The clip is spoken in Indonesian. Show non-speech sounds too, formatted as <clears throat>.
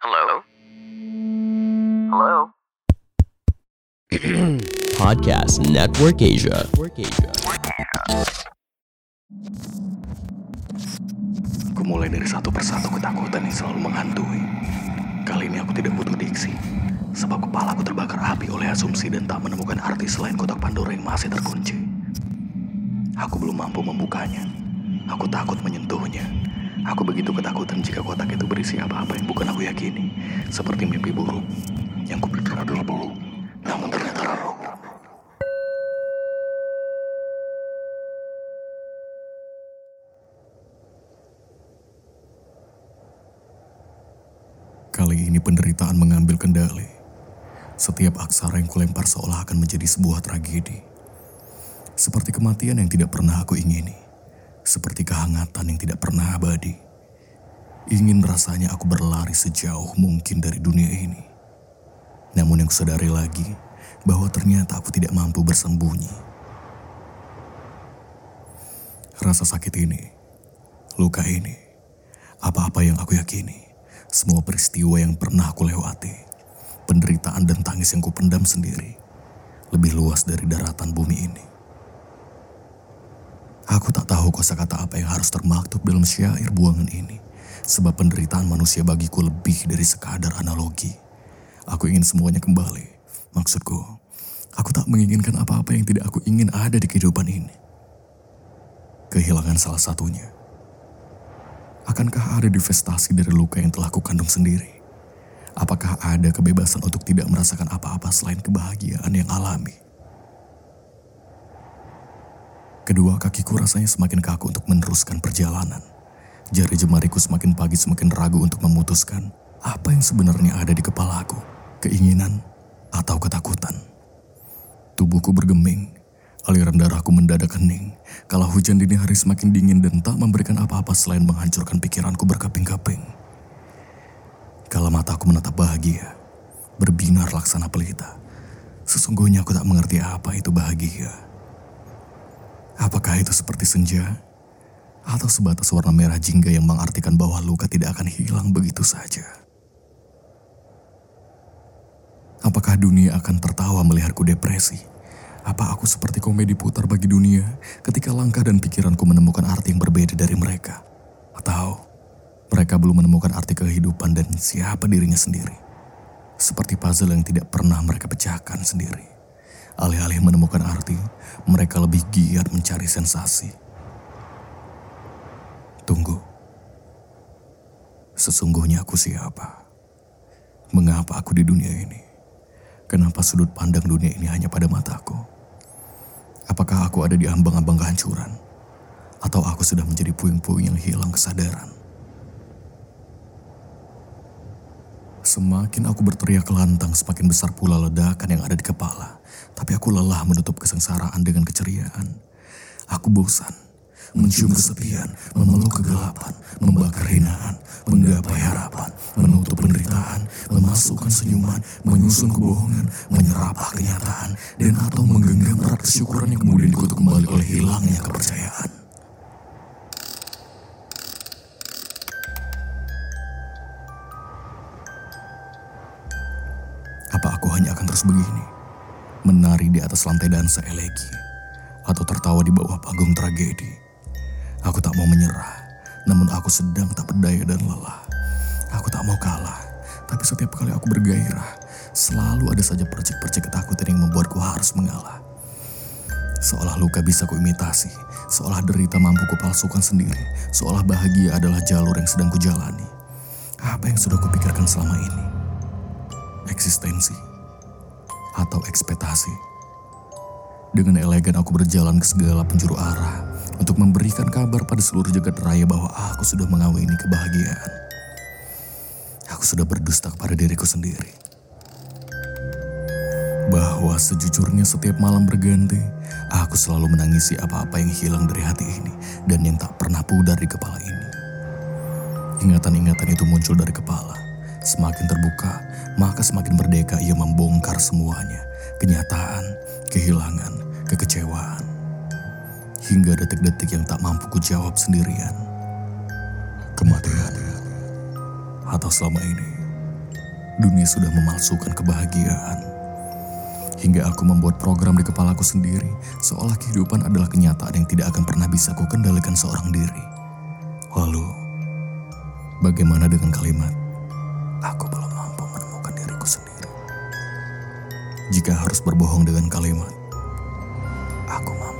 Hello? Hello? <clears throat> Podcast Network Asia. Aku mulai dari satu persatu ketakutan yang selalu menghantui. Kali ini aku tidak butuh diksi, sebab kepala aku terbakar api oleh asumsi dan tak menemukan arti selain kotak Pandora yang masih terkunci. Aku belum mampu membukanya. Aku takut menyentuhnya. Aku begitu ketakutan jika kotak itu berisi apa-apa yang bukan aku yakini. Seperti mimpi buruk. Yang kupikir adalah bohong. Namun ternyata rarok. Kali ini penderitaan mengambil kendali. Setiap aksara yang kulempar seolah akan menjadi sebuah tragedi. Seperti kematian yang tidak pernah aku ingini. Seperti kehangatan yang tidak pernah abadi. Ingin rasanya aku berlari sejauh mungkin dari dunia ini. Namun yang kusadari lagi, bahwa ternyata aku tidak mampu bersembunyi. Rasa sakit ini, luka ini, apa-apa yang aku yakini, semua peristiwa yang pernah aku lewati, penderitaan dan tangis yang kupendam sendiri, lebih luas dari daratan bumi ini. Aku tak tahu kosakata apa yang harus termaktub dalam syair buangan ini, sebab penderitaan manusia bagiku lebih dari sekadar analogi. Aku ingin semuanya kembali. Maksudku, aku tak menginginkan apa-apa yang tidak aku ingin ada di kehidupan ini. Kehilangan salah satunya. Akankah ada divestasi dari luka yang telah kukandung sendiri? Apakah ada kebebasan untuk tidak merasakan apa-apa selain kebahagiaan yang alami? Kedua kakiku rasanya semakin kaku untuk meneruskan perjalanan. Jari jemariku semakin pagi semakin ragu untuk memutuskan apa yang sebenarnya ada di kepalaku. Keinginan atau ketakutan. Tubuhku bergeming, aliran darahku mendadak hening. Kala hujan dini hari semakin dingin dan tak memberikan apa-apa selain menghancurkan pikiranku berkeping-keping. Kala mataku menatap bahagia, berbinar laksana pelita. Sesungguhnya aku tak mengerti apa itu bahagia. Apakah itu seperti senja? Atau sebatas warna merah jingga yang mengartikan bahwa luka tidak akan hilang begitu saja? Apakah dunia akan tertawa melihatku depresi? Apa aku seperti komedi putar bagi dunia ketika langkah dan pikiranku menemukan arti yang berbeda dari mereka? Atau mereka belum menemukan arti kehidupan dan siapa dirinya sendiri? Seperti puzzle yang tidak pernah mereka pecahkan sendiri. Alih-alih menemukan arti, mereka lebih giat mencari sensasi. Tunggu. Sesungguhnya aku siapa? Mengapa aku di dunia ini? Kenapa sudut pandang dunia ini hanya pada mataku? Apakah aku ada di ambang-ambang kehancuran? Atau aku sudah menjadi puing-puing yang hilang kesadaran? Semakin aku berteriak lantang, semakin besar pula ledakan yang ada di kepala. Tapi aku lelah menutup kesengsaraan dengan keceriaan. Aku bosan, mencium kesepian, memeluk kegelapan, membakar hinaan, menggapai harapan, menutup penderitaan, memasukkan senyuman, menyusun kebohongan, menyerapah kenyataan, dan atau menggenggam erat kesyukuran yang kemudian dikutuk kembali oleh hilangnya kepercayaan. Aku hanya akan terus begini? Menari di atas lantai dansa elegi? Atau tertawa di bawah panggung tragedi? Aku tak mau menyerah, namun aku sedang tak berdaya dan lelah. Aku tak mau kalah, tapi setiap kali aku bergairah, selalu ada saja percik-percik ketakutan yang membuatku harus mengalah. Seolah luka bisa kuimitasi, seolah derita mampu kupalsukan sendiri, seolah bahagia adalah jalur yang sedang kujalani. Apa yang sudah kupikirkan selama ini? Eksistensi atau ekspektasi? Dengan elegan aku berjalan ke segala penjuru arah untuk memberikan kabar pada seluruh jagat raya bahwa aku sudah mengawini kebahagiaan. Aku sudah berdusta kepada diriku sendiri. Bahwa sejujurnya setiap malam berganti, aku selalu menangisi apa-apa yang hilang dari hati ini dan yang tak pernah pudar di kepala ini. Ingatan-ingatan itu muncul dari kepala. Semakin terbuka, maka semakin merdeka ia membongkar semuanya. Kenyataan, kehilangan, kekecewaan. Hingga detik-detik yang tak mampu kujawab sendirian. Kematian. Atau selama ini, dunia sudah memalsukan kebahagiaan. Hingga aku membuat program di kepalaku sendiri, seolah kehidupan adalah kenyataan yang tidak akan pernah bisa ku kendalikan seorang diri. Lalu, bagaimana dengan kalimat, aku belum mampu menemukan diriku sendiri. Jika harus berbohong dengan kalimat, aku mampu